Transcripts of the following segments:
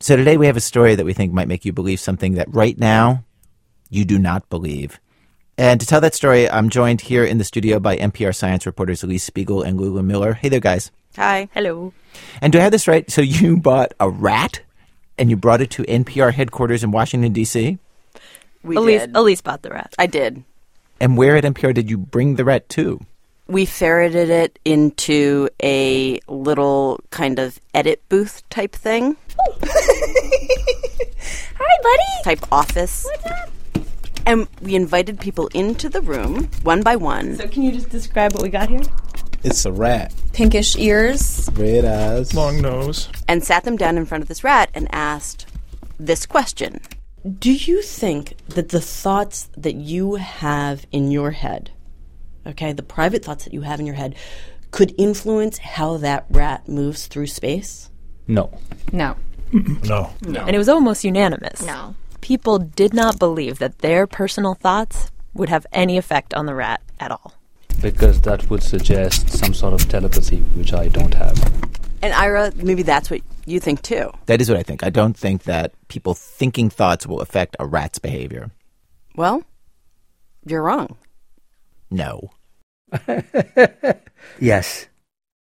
So today we have a story that we think might make you believe something that right now you do not believe. And to tell that story, I'm joined here in the studio by NPR science reporters Alix Spiegel and Lulu Miller. Hey there, guys. Hi. Hello. And do I have this right? So you bought a rat and you brought it to NPR headquarters in Washington, D.C.? We Alix, did. Alix bought the rat. I did. And where at NPR did you bring the rat to? We ferreted it into a little kind of edit booth type thing. Hi, buddy. Type office. What's up? And we invited people into the room one by one. So, can you just describe what we got here? It's a rat. Pinkish ears. Red eyes. Long nose. and sat them down in front of this rat and asked this question. Do you think that the thoughts that you have in your head, okay, the private thoughts that you have in your head, could influence how that rat moves through space? No. No. No. No. And it was almost unanimous. No. People did not believe that their personal thoughts would have any effect on the rat at all. Because that would suggest some sort of telepathy, which I don't have. And Ira, maybe that's what you think too. That is what I think. I don't think that people thinking thoughts will affect a rat's behavior. Well, you're wrong. No. Yes.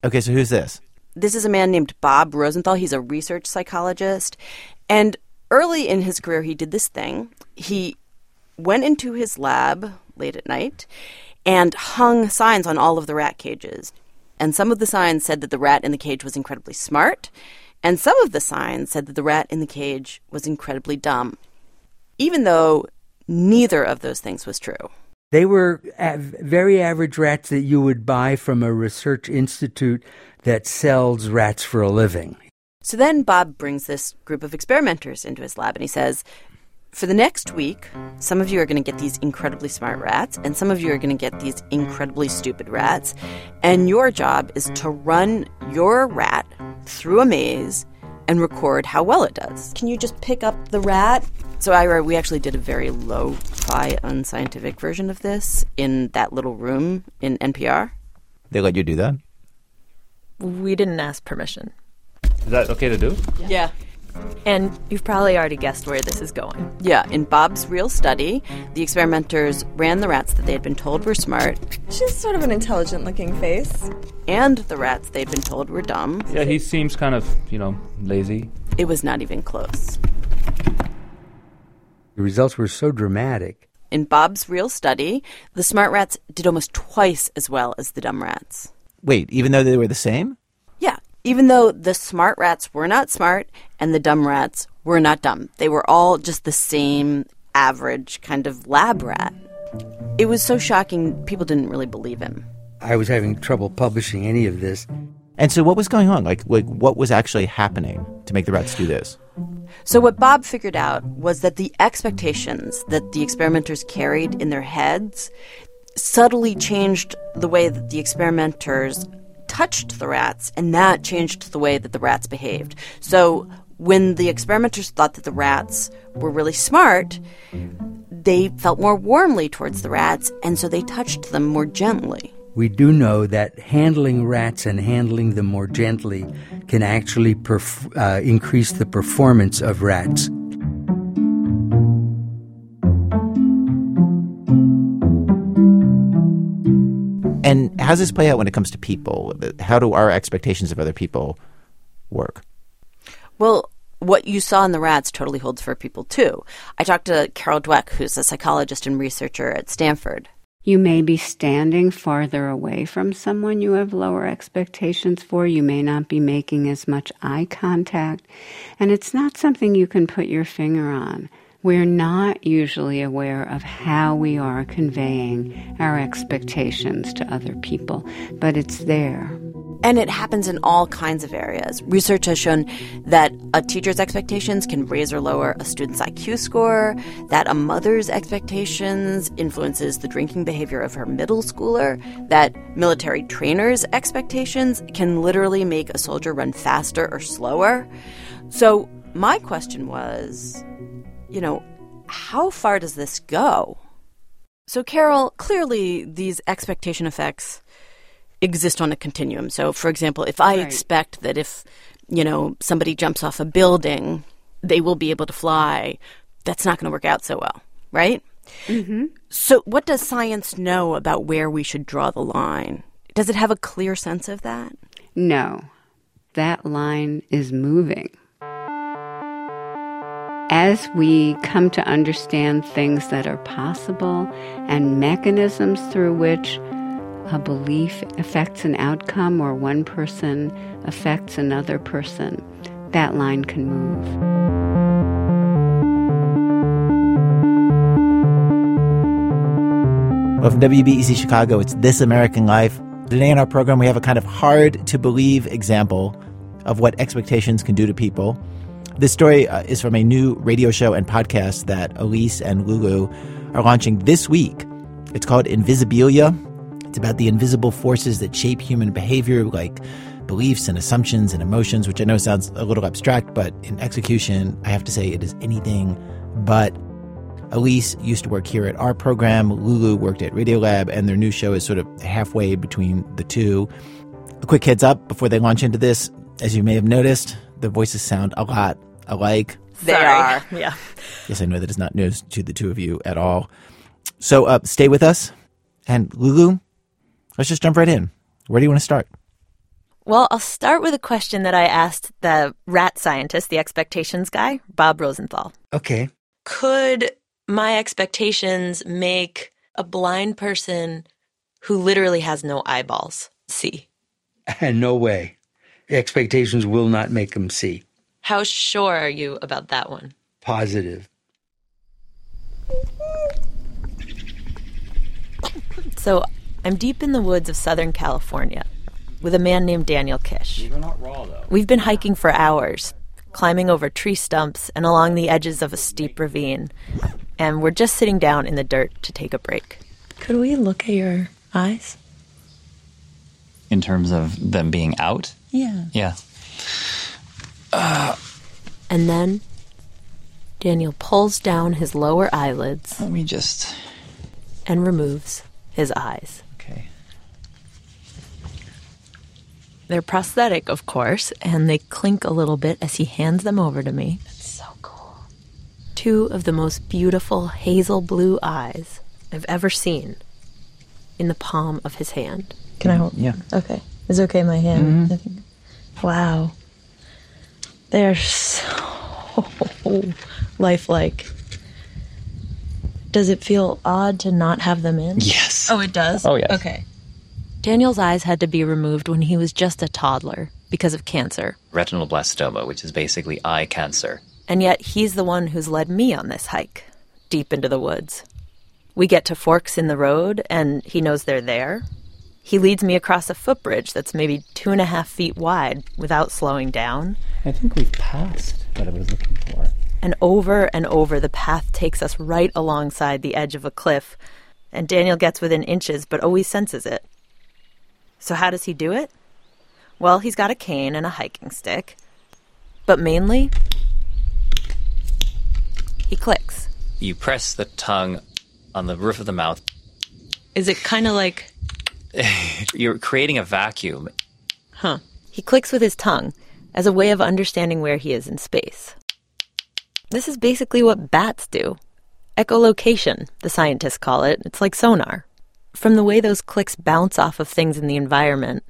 Okay, so who's this? This is a man named Bob Rosenthal. He's a research psychologist. And early in his career, he did this thing. He went into his lab late at night and hung signs on all of the rat cages. And some of the signs said that the rat in the cage was incredibly smart, and some of the signs said that the rat in the cage was incredibly dumb, even though neither of those things was true. They were very average rats that you would buy from a research institute that sells rats for a living. So then Bob brings this group of experimenters into his lab and he says, For the next week, some of you are going to get these incredibly smart rats, and some of you are going to get these incredibly stupid rats. And your job is to run your rat through a maze and record how well it does. Can you just pick up the rat? So, Ira, we actually did a very low fi unscientific version of this in that little room in NPR. They let you do that? We didn't ask permission. Is that okay to do? Yeah. And you've probably already guessed where this is going. Yeah, in Bob's real study, the experimenters ran the rats that they had been told were smart She's sort of an intelligent looking face. and the rats they'd been told were dumb. Yeah, he seems kind of, you know, lazy. It was not even close. The results were so dramatic. In Bob's real study, the smart rats did almost twice as well as the dumb rats. Wait, even though they were the same? Yeah, even though the smart rats were not smart and the dumb rats were not dumb, they were all just the same average kind of lab rat. It was so shocking, people didn't really believe him. I was having trouble publishing any of this. And so what was going on? Like, like what was actually happening to make the rats do this? So, what Bob figured out was that the expectations that the experimenters carried in their heads subtly changed the way that the experimenters touched the rats, and that changed the way that the rats behaved. So, when the experimenters thought that the rats were really smart, they felt more warmly towards the rats, and so they touched them more gently. We do know that handling rats and handling them more gently can actually perf- uh, increase the performance of rats. And how does this play out when it comes to people? How do our expectations of other people work? Well, what you saw in the rats totally holds for people too. I talked to Carol Dweck, who's a psychologist and researcher at Stanford. You may be standing farther away from someone you have lower expectations for. You may not be making as much eye contact. And it's not something you can put your finger on. We're not usually aware of how we are conveying our expectations to other people, but it's there. And it happens in all kinds of areas. Research has shown that a teacher's expectations can raise or lower a student's IQ score, that a mother's expectations influences the drinking behavior of her middle schooler, that military trainers' expectations can literally make a soldier run faster or slower. So, my question was, you know, how far does this go? So, Carol, clearly these expectation effects exist on a continuum. So, for example, if I Right. expect that if, you know, somebody jumps off a building, they will be able to fly, that's not going to work out so well, right? Mm-hmm. So, what does science know about where we should draw the line? Does it have a clear sense of that? No, that line is moving. As we come to understand things that are possible and mechanisms through which a belief affects an outcome or one person affects another person, that line can move. Well, from WBEZ Chicago, it's This American Life. Today in our program, we have a kind of hard to believe example of what expectations can do to people. This story uh, is from a new radio show and podcast that Alix and Lulu are launching this week. It's called Invisibilia. It's about the invisible forces that shape human behavior, like beliefs and assumptions and emotions, which I know sounds a little abstract, but in execution, I have to say it is anything but. Alix used to work here at our program. Lulu worked at Radiolab, and their new show is sort of halfway between the two. A quick heads up before they launch into this. As you may have noticed, the voices sound a lot alike. They are. Yeah. Yes, I know that is not news to the two of you at all. So uh, stay with us. And Lulu, let's just jump right in. Where do you want to start? Well, I'll start with a question that I asked the rat scientist, the expectations guy, Bob Rosenthal. Okay. Could my expectations make a blind person who literally has no eyeballs see? no way. Expectations will not make them see. How sure are you about that one? Positive. So, I'm deep in the woods of Southern California with a man named Daniel Kish. We've been hiking for hours, climbing over tree stumps and along the edges of a steep ravine, and we're just sitting down in the dirt to take a break. Could we look at your eyes? In terms of them being out. Yeah. Yeah. Uh, and then Daniel pulls down his lower eyelids Let me just. and removes his eyes. Okay. They're prosthetic, of course, and they clink a little bit as he hands them over to me. That's so cool. Two of the most beautiful hazel blue eyes I've ever seen in the palm of his hand. Can I mm-hmm. hold? Yeah. Okay. Is it okay, my hand? Mm-hmm. I think. Wow. They're so lifelike. Does it feel odd to not have them in? Yes. Oh, it does? Oh, yes. Okay. Daniel's eyes had to be removed when he was just a toddler because of cancer. Retinoblastoma, which is basically eye cancer. And yet he's the one who's led me on this hike deep into the woods. We get to forks in the road, and he knows they're there. He leads me across a footbridge that's maybe two and a half feet wide without slowing down. I think we've passed what I was looking for. And over and over, the path takes us right alongside the edge of a cliff, and Daniel gets within inches but always senses it. So, how does he do it? Well, he's got a cane and a hiking stick, but mainly, he clicks. You press the tongue on the roof of the mouth. Is it kind of like, You're creating a vacuum. huh? He clicks with his tongue as a way of understanding where he is in space. This is basically what bats do. Echolocation, the scientists call it. It's like sonar. From the way those clicks bounce off of things in the environment,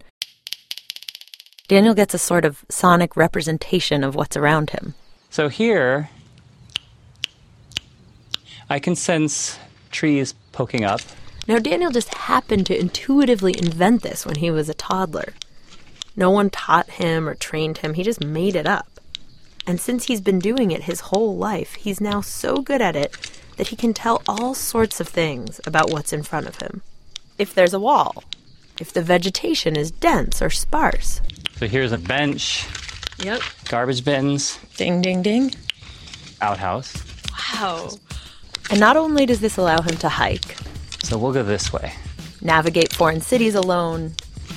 Daniel gets a sort of sonic representation of what's around him. So here, I can sense trees poking up. Now, Daniel just happened to intuitively invent this when he was a toddler. No one taught him or trained him, he just made it up. And since he's been doing it his whole life, he's now so good at it that he can tell all sorts of things about what's in front of him. If there's a wall, if the vegetation is dense or sparse. So here's a bench, Yep. garbage bins, Ding, ding, ding. outhouse. Wow. And not only does this allow him to hike, So we'll go this way. navigate foreign cities alone,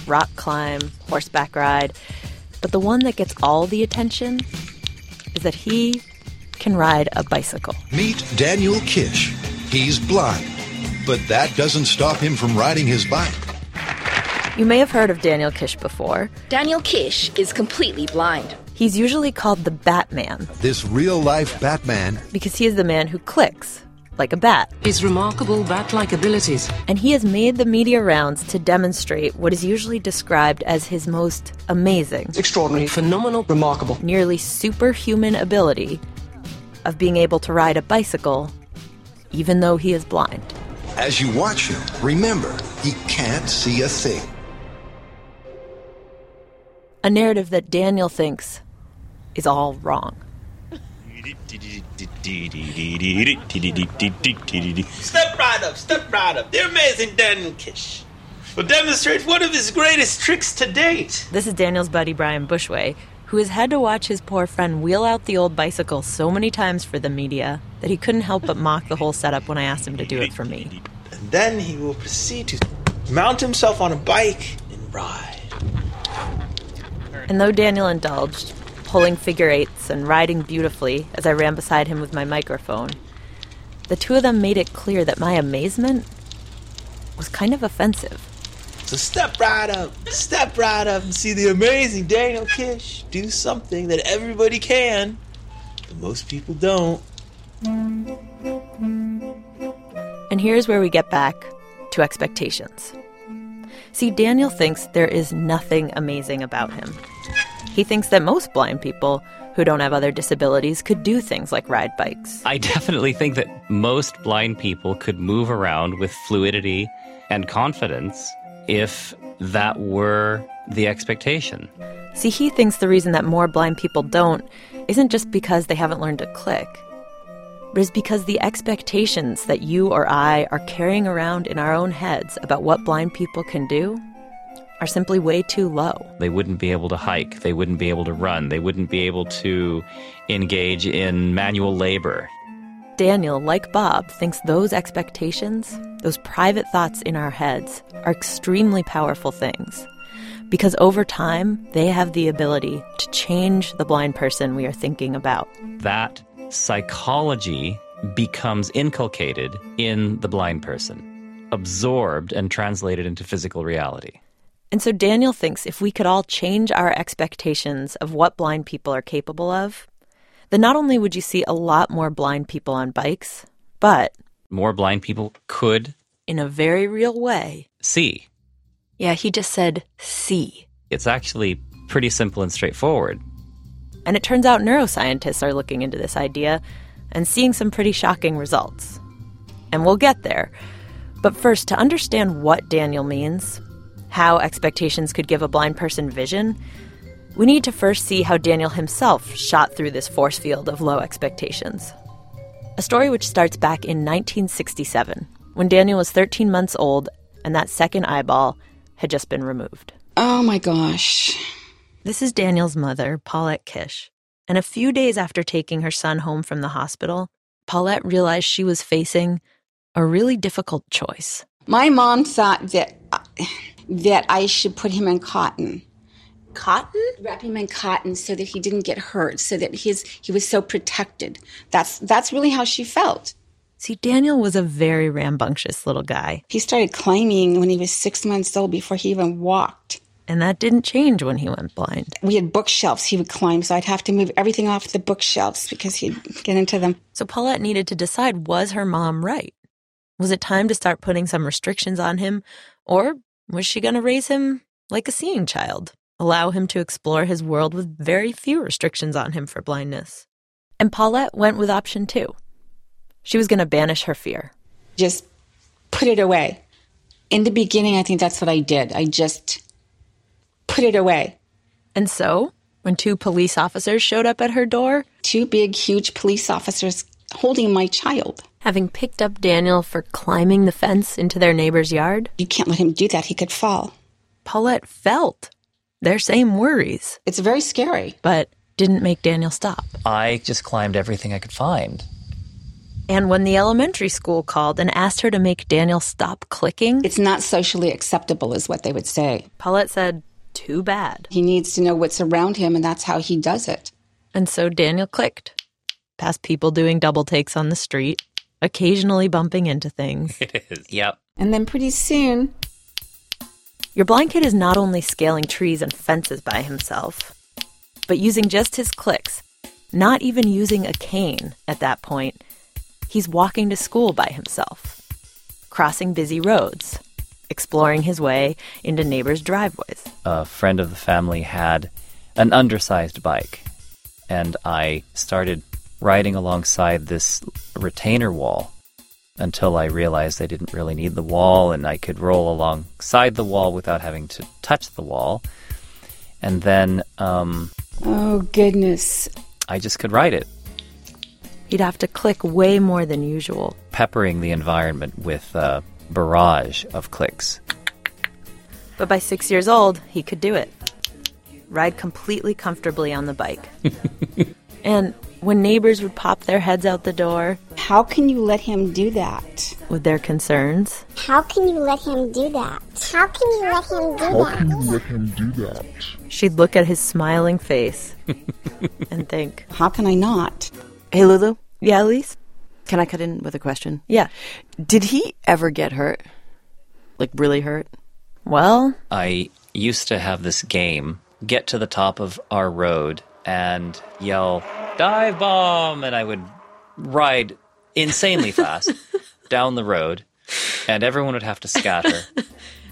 rock climb, horseback ride. But the one that gets all the attention is that he can ride a bicycle. Meet Daniel Kish. He's blind, but that doesn't stop him from riding his bike. You may have heard of Daniel Kish before. Daniel Kish is completely blind. He's usually called the Batman This real life Batman because he is the man who clicks like a bat. His remarkable bat like abilities. And he has made the media rounds to demonstrate what is usually described as his most amazing, Extraordinary, phenomenal, remarkable. nearly superhuman ability of being able to ride a bicycle even though he is blind. As you watch him, remember, he can't see a thing. A narrative that Daniel thinks is all wrong. Step right up, step right up. The amazing Daniel Kish will demonstrate one of his greatest tricks to date. This is Daniel's buddy Brian Bushway, who has had to watch his poor friend wheel out the old bicycle so many times for the media that he couldn't help but mock the whole setup when I asked him to do it for me. And then he will proceed to mount himself on a bike and ride. And though Daniel indulged, pulling figure eights and riding beautifully as I ran beside him with my microphone, the two of them made it clear that my amazement was kind of offensive. So step right up, step right up and see the amazing Daniel Kish do something that everybody can, but most people don't. And here's where we get back to expectations. See, Daniel thinks there is nothing amazing about him. He thinks that most blind people who don't have other disabilities could do things like ride bikes. I definitely think that most blind people could move around with fluidity and confidence if that were the expectation. See, he thinks the reason that more blind people don't isn't just because they haven't learned to click, but is because the expectations that you or I are carrying around in our own heads about what blind people can do are simply way too low. They wouldn't be able to hike, they wouldn't be able to run, they wouldn't be able to engage in manual labor. Daniel, like Bob, thinks those expectations, those private thoughts in our heads, are extremely powerful things. Because over time, they have the ability to change the blind person we are thinking about. That psychology becomes inculcated in the blind person, absorbed and translated into physical reality. And so Daniel thinks if we could all change our expectations of what blind people are capable of, then not only would you see a lot more blind people on bikes, but More blind people could in a very real way. see. Yeah, he just said see. It's actually pretty simple and straightforward. And it turns out neuroscientists are looking into this idea and seeing some pretty shocking results. And we'll get there. But first, to understand what Daniel means, how expectations could give a blind person vision, we need to first see how Daniel himself shot through this force field of low expectations. A story which starts back in 1967, when Daniel was 13 months old and that second eyeball had just been removed. Oh my gosh. This is Daniel's mother, Paulette Kish. And a few days after taking her son home from the hospital, Paulette realized she was facing a really difficult choice. My mom thought that that I should put him in cotton. Cotton? Wrap him in cotton so that he didn't get hurt, so that his he was so protected. That's that's really how she felt. See, Daniel was a very rambunctious little guy. He started climbing when he was six months old before he even walked. And that didn't change when he went blind. We had bookshelves he would climb, so I'd have to move everything off the bookshelves because he'd get into them. So Paulette needed to decide was her mom right? Was it time to start putting some restrictions on him? Or was she going to raise him like a seeing child, allow him to explore his world with very few restrictions on him for blindness? And Paulette went with option two. She was going to banish her fear. Just put it away. In the beginning, I think that's what I did. I just put it away. And so, when two police officers showed up at her door, Two big, huge police officers holding my child. having picked up Daniel for climbing the fence into their neighbor's yard, You can't let him do that. He could fall. Paulette felt their same worries, It's very scary. but didn't make Daniel stop. I just climbed everything I could find. And when the elementary school called and asked her to make Daniel stop clicking, It's not socially acceptable, is what they would say. Paulette said, Too bad. He needs to know what's around him, and that's how he does it. And so Daniel clicked, past people doing double takes on the street, occasionally bumping into things. It is. Yep. And then pretty soon, Your blind kid is not only scaling trees and fences by himself, But using just his clicks, not even using a cane at that point, he's walking to school by himself, crossing busy roads, exploring his way into neighbors' driveways. A friend of the family had an undersized bike, and I started riding alongside this retainer wall until I realized I didn't really need the wall and I could roll alongside the wall without having to touch the wall. And then um, Oh, goodness. I just could ride it, He'd have to click way more than usual. peppering the environment with a barrage of clicks. But by six years old, he could do it. Ride completely comfortably on the bike. and when neighbors would pop their heads out the door How can you let him do that? with their concerns, How can you let him do that? How can you let him do that? How can you let him do that? she'd look at his smiling face and think, How can I not? Hey, Lulu, Yeah, Alix? can I cut in with a question? Yeah. Did he ever get hurt? Like, really hurt? Well, I used to have this game get to the top of our road and yell, dive bomb! And I would ride insanely fast down the road, and everyone would have to scatter.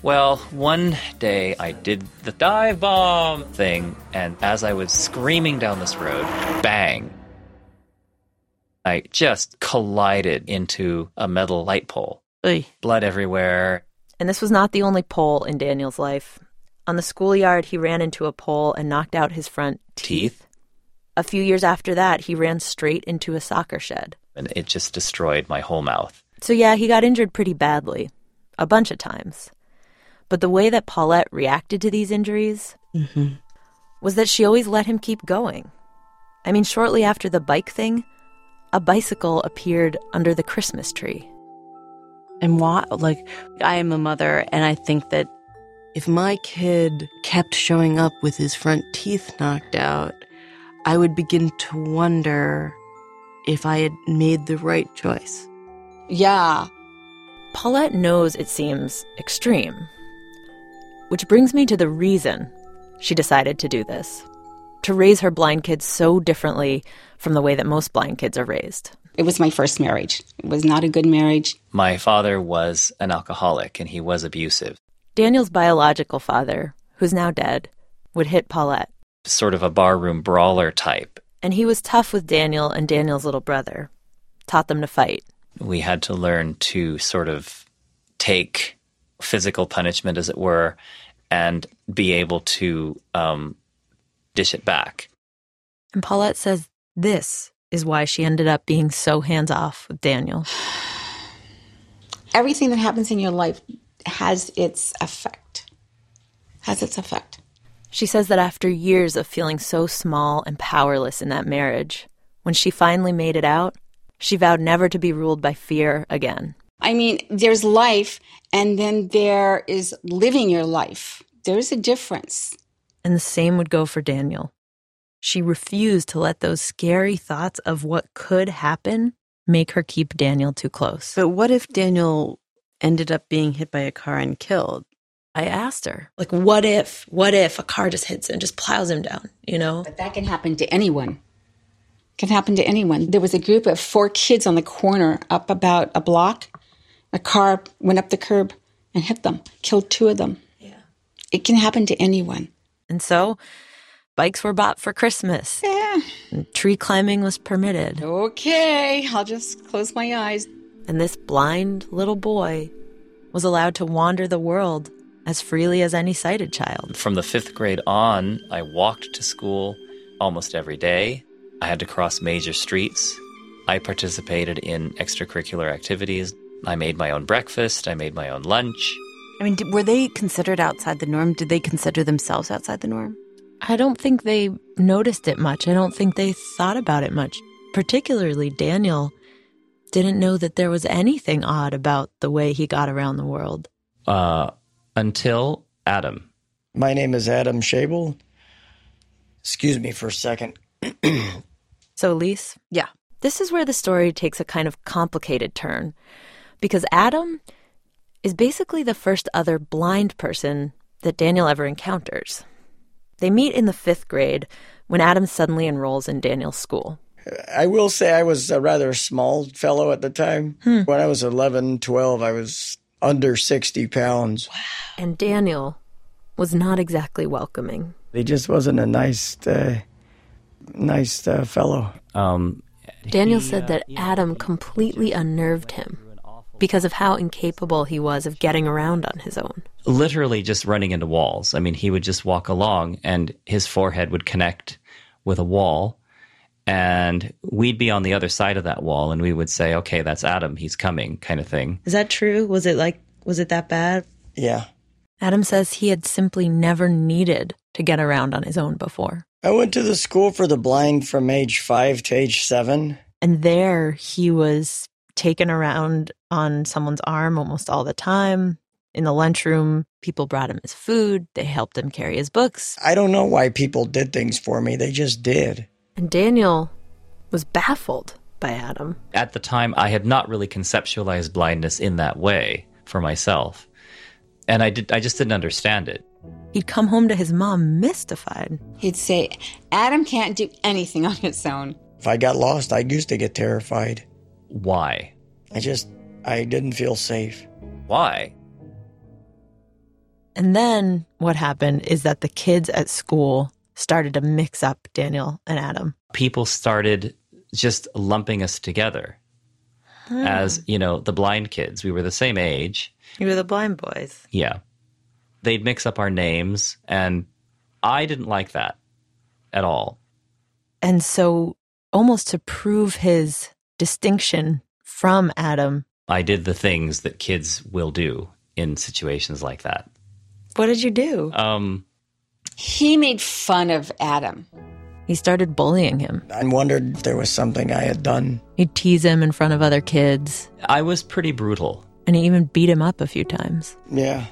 Well, one day I did the dive bomb thing, and as I was screaming down this road, bang! I just collided into a metal light pole. Oy. Blood everywhere. and this was not the only pole in Daniel's life. On the schoolyard, he ran into a pole and knocked out his front Teeth. A few years after that, he ran straight into a soccer shed. And it just destroyed my whole mouth. So, yeah, he got injured pretty badly, a bunch of times. But the way that Paulette reacted to these injuries mm-hmm. was that she always let him keep going. I mean, shortly after the bike thing, a bicycle appeared under the Christmas tree. And why? Like, I am a mother, and I think that if my kid kept showing up with his front teeth knocked out, I would begin to wonder if I had made the right choice. Yeah. Paulette knows it seems extreme. Which brings me to the reason she decided to do this to raise her blind kids so differently from the way that most blind kids are raised. It was my first marriage. It was not a good marriage. My father was an alcoholic and he was abusive, Daniel's biological father, who's now dead, would hit Paulette. Sort of a barroom brawler type. And he was tough with Daniel and Daniel's little brother, taught them to fight. We had to learn to sort of take physical punishment, as it were, and be able to um, dish it back. And Paulette says this is why she ended up being so hands off with Daniel. Everything that happens in your life has its effect. Has its effect. She says that after years of feeling so small and powerless in that marriage, when she finally made it out, she vowed never to be ruled by fear again. I mean, there's life and then there is living your life. There's a difference. And the same would go for Daniel. She refused to let those scary thoughts of what could happen make her keep Daniel too close. But what if Daniel ended up being hit by a car and killed? I asked her, like, what if, what if a car just hits him, just plows him down, you know? But that can happen to anyone. Can happen to anyone. There was a group of four kids on the corner up about a block. A car went up the curb and hit them, killed two of them. Yeah. It can happen to anyone. And so, bikes were bought for Christmas. Yeah. Tree climbing was permitted. Okay, I'll just close my eyes. And this blind little boy was allowed to wander the world as freely as any sighted child. From the fifth grade on, I walked to school almost every day. I had to cross major streets. I participated in extracurricular activities. I made my own breakfast. I made my own lunch. I mean, did, were they considered outside the norm? Did they consider themselves outside the norm? I don't think they noticed it much. I don't think they thought about it much. Particularly Daniel didn't know that there was anything odd about the way he got around the world. Uh, until Adam. My name is Adam Shable. Excuse me for a second. So, Alix? Yeah. This is where the story takes a kind of complicated turn because Adam is basically the first other blind person that Daniel ever encounters. They meet in the fifth grade when Adam suddenly enrolls in Daniel's school. I will say I was a rather small fellow at the time. Hmm. When I was 11, 12, I was under 60 pounds. And Daniel was not exactly welcoming. He just wasn't a nice, uh, nice uh, fellow. Um, Daniel said that Adam completely unnerved him because of how incapable he was of getting around on his own. literally just running into walls. I mean, he would just walk along and his forehead would connect with a wall. And we'd be on the other side of that wall and we would say, okay, that's Adam. He's coming, kind of thing. Is that true? Was it like, was it that bad? Yeah. Adam says he had simply never needed to get around on his own before. I went to the school for the blind from age five to age seven. And there he was taken around on someone's arm almost all the time. In the lunchroom, people brought him his food, they helped him carry his books. I don't know why people did things for me. They just did. And Daniel was baffled by Adam. At the time, I had not really conceptualized blindness in that way for myself. And I did I just didn't understand it. He'd come home to his mom mystified. He'd say, Adam can't do anything on his own. If I got lost, I used to get terrified. Why? I just, I didn't feel safe. Why? And then what happened is that the kids at school started to mix up Daniel and Adam. People started just lumping us together as, you know, the blind kids. We were the same age. You were the blind boys. Yeah. They'd mix up our names, and I didn't like that at all. And so, almost to prove his distinction from Adam, I did the things that kids will do in situations like that. what did you do? Um, He made fun of Adam. He started bullying him. I wondered if there was something I had done. He'd tease him in front of other kids, I was pretty brutal, and he even beat him up a few times. Yeah.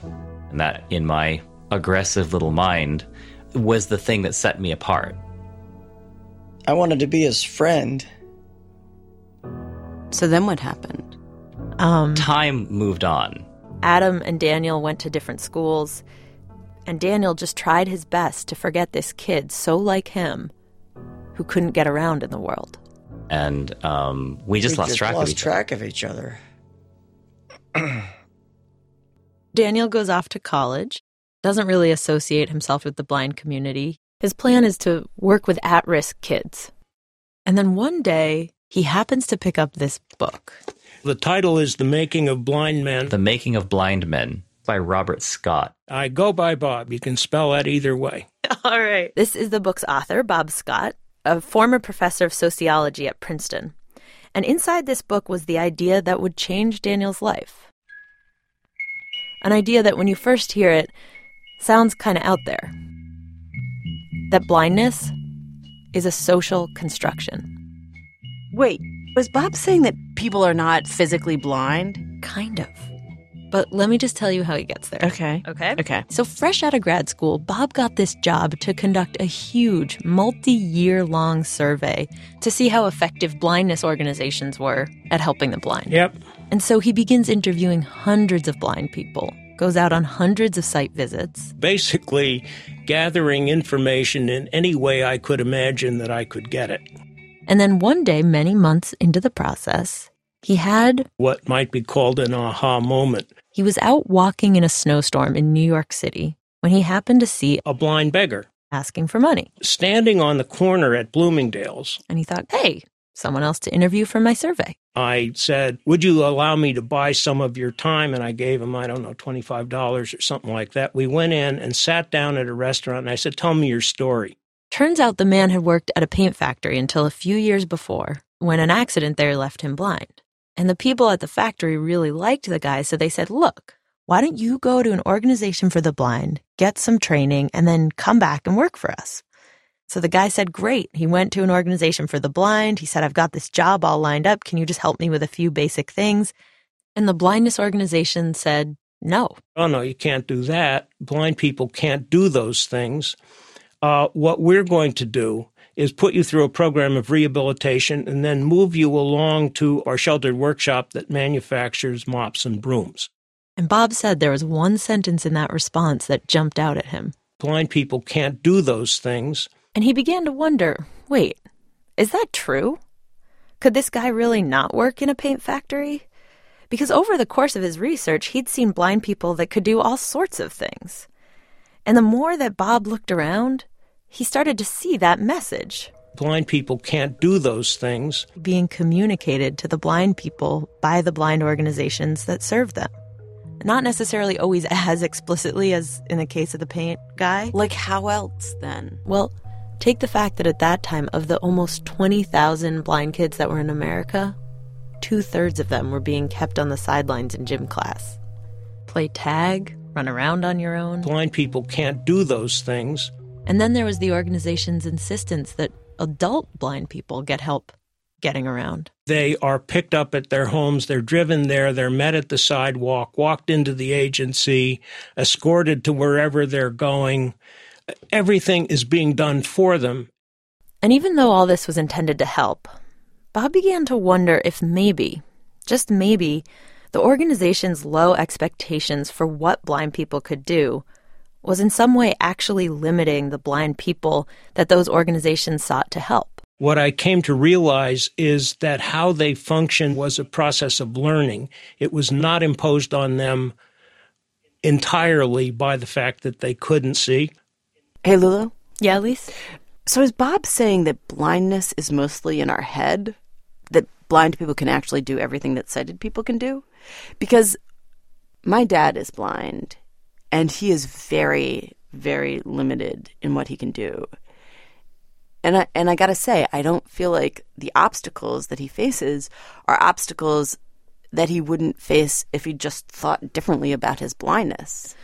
and that in my aggressive little mind was the thing that set me apart. I wanted to be his friend. So then what happened? Um, Time moved on. Adam and Daniel went to different schools, and Daniel just tried his best to forget this kid so like him who couldn't get around in the world. And um, we just We lost track lost of track of each other. Daniel goes off to college, doesn't really associate himself with the blind community. His plan is to work with at risk kids. And then one day, he happens to pick up this book. The title is The Making of Blind Men. The Making of Blind Men by Robert Scott. I go by Bob. You can spell that either way. All right. This is the book's author, Bob Scott, a former professor of sociology at Princeton. And inside this book was the idea that would change Daniel's life. An idea that, when you first hear it, sounds kind of out there. That blindness is a social construction. Wait, was Bob saying that people are not physically blind? Kind of. But let me just tell you how he gets there. Okay. Okay. Okay. So, fresh out of grad school, Bob got this job to conduct a huge, multi year long survey to see how effective blindness organizations were at helping the blind. Yep. And so he begins interviewing hundreds of blind people, goes out on hundreds of site visits. Basically, gathering information in any way I could imagine that I could get it. And then one day, many months into the process, he had, What might be called an aha moment. He was out walking in a snowstorm in New York City when he happened to see A blind beggar asking for money. standing on the corner at Bloomingdale's. And he thought, hey, someone else to interview for my survey. I said, Would you allow me to buy some of your time? And I gave him, I don't know, $25 or something like that. We went in and sat down at a restaurant, and I said, Tell me your story. Turns out the man had worked at a paint factory until a few years before when an accident there left him blind. And the people at the factory really liked the guy, so they said, Look, why don't you go to an organization for the blind, get some training, and then come back and work for us? So the guy said, Great. He went to an organization for the blind. He said, I've got this job all lined up. Can you just help me with a few basic things? And the blindness organization said, No. Oh, no, you can't do that. Blind people can't do those things. Uh, what we're going to do is put you through a program of rehabilitation and then move you along to our sheltered workshop that manufactures mops and brooms. And Bob said there was one sentence in that response that jumped out at him. Blind people can't do those things. And he began to wonder wait, is that true? Could this guy really not work in a paint factory? Because over the course of his research, he'd seen blind people that could do all sorts of things. And the more that Bob looked around, he started to see that message Blind people can't do those things. being communicated to the blind people by the blind organizations that serve them. Not necessarily always as explicitly as in the case of the paint guy. Like, how else then? Well, take the fact that at that time, of the almost 20,000 blind kids that were in America, two thirds of them were being kept on the sidelines in gym class. Play tag, run around on your own. Blind people can't do those things. And then there was the organization's insistence that adult blind people get help getting around. They are picked up at their homes, they're driven there, they're met at the sidewalk, walked into the agency, escorted to wherever they're going. Everything is being done for them. And even though all this was intended to help, Bob began to wonder if maybe, just maybe, the organization's low expectations for what blind people could do was in some way actually limiting the blind people that those organizations sought to help. What I came to realize is that how they functioned was a process of learning. It was not imposed on them entirely by the fact that they couldn't see. Hey, Lulu? Yeah, Alix? So is Bob saying that blindness is mostly in our head? That blind people can actually do everything that sighted people can do? Because my dad is blind and he is very, very limited in what he can do. And I, and I gotta say, I don't feel like the obstacles that he faces are obstacles that he wouldn't face if he just thought differently about his blindness.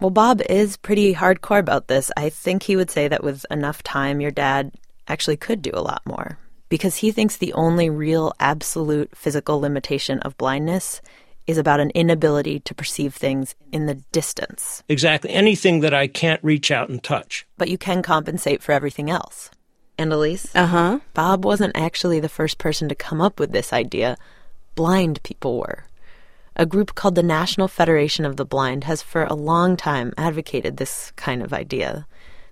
Well, Bob is pretty hardcore about this. I think he would say that with enough time, your dad actually could do a lot more because he thinks the only real absolute physical limitation of blindness is about an inability to perceive things in the distance. Exactly. Anything that I can't reach out and touch. But you can compensate for everything else. And Alix? Uh huh. Bob wasn't actually the first person to come up with this idea. Blind people were. A group called the National Federation of the Blind has for a long time advocated this kind of idea.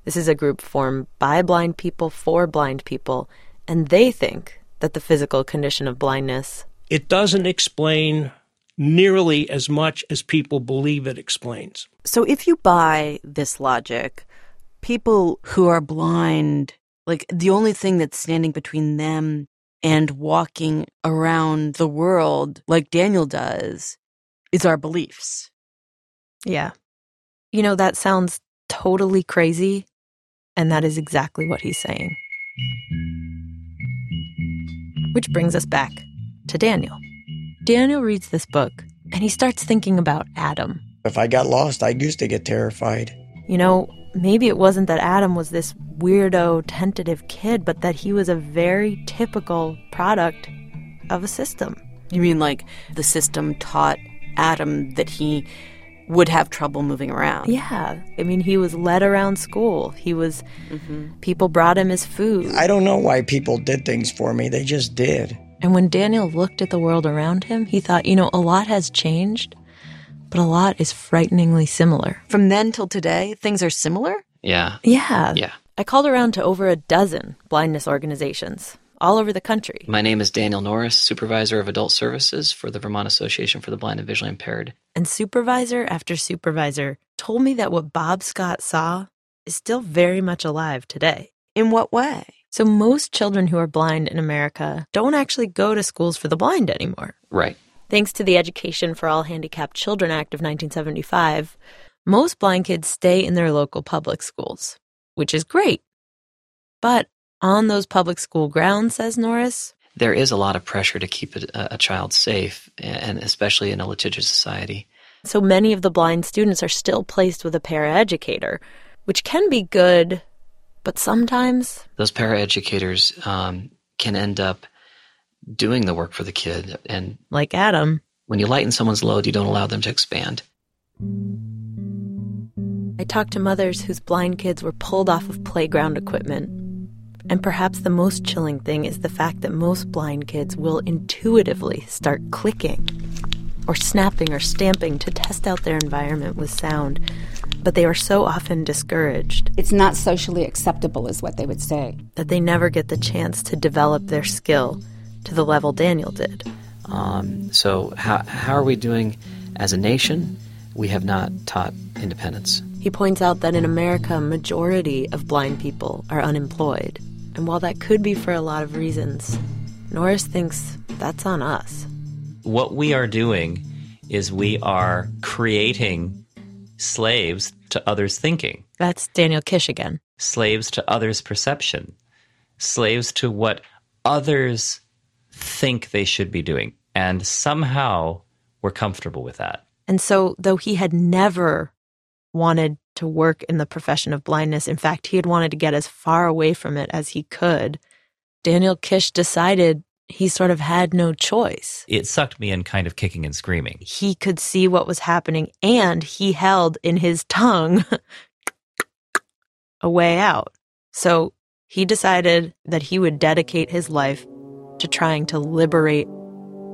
This is a group formed by blind people for blind people, and they think that the physical condition of blindness It doesn't explain nearly as much as people believe it explains. So if you buy this logic, people who are blind, like the only thing that's standing between them and walking around the world like Daniel does is our beliefs. Yeah. You know, that sounds totally crazy, and that is exactly what he's saying. Which brings us back to Daniel. Daniel reads this book, and he starts thinking about Adam. If I got lost, I used to get terrified. You know, maybe it wasn't that Adam was this weirdo, tentative kid, but that he was a very typical product of a system. You mean like the system taught Adam that he would have trouble moving around? Yeah. I mean, he was led around school. He was, mm-hmm. people brought him his food. I don't know why people did things for me. They just did. And when Daniel looked at the world around him, he thought, you know, a lot has changed, but a lot is frighteningly similar. From then till today, things are similar? Yeah. Yeah. Yeah. I called around to over a dozen blindness organizations all over the country. My name is Daniel Norris, Supervisor of Adult Services for the Vermont Association for the Blind and Visually Impaired. And supervisor after supervisor told me that what Bob Scott saw is still very much alive today. In what way? So, most children who are blind in America don't actually go to schools for the blind anymore. Right. Thanks to the Education for All Handicapped Children Act of 1975, most blind kids stay in their local public schools, which is great. But on those public school grounds, says Norris, There is a lot of pressure to keep a, a child safe, and especially in a litigious society. so many of the blind students are still placed with a paraeducator, which can be good, but sometimes Those paraeducators um, can end up doing the work for the kid, and like Adam, when you lighten someone's load, you don't allow them to expand. I talked to mothers whose blind kids were pulled off of playground equipment. And perhaps the most chilling thing is the fact that most blind kids will intuitively start clicking or snapping or stamping to test out their environment with sound but they are so often discouraged It's not socially acceptable, is what they would say. that they never get the chance to develop their skill to the level Daniel did. Um, so, how, how are we doing as a nation? We have not taught independence. He points out that in America, a majority of blind people are unemployed. And while that could be for a lot of reasons, Norris thinks that's on us. What we are doing is we are creating slaves to others' thinking, That's Daniel Kish again. slaves to others' perception, slaves to what others think they should be doing. And somehow we're comfortable with that. And so, though he had never wanted to work in the profession of blindness, in fact, he had wanted to get as far away from it as he could, Daniel Kish decided he sort of had no choice. It sucked me in kind of kicking and screaming. He could see what was happening, and he held in his tongue a way out. So he decided that he would dedicate his life to trying to liberate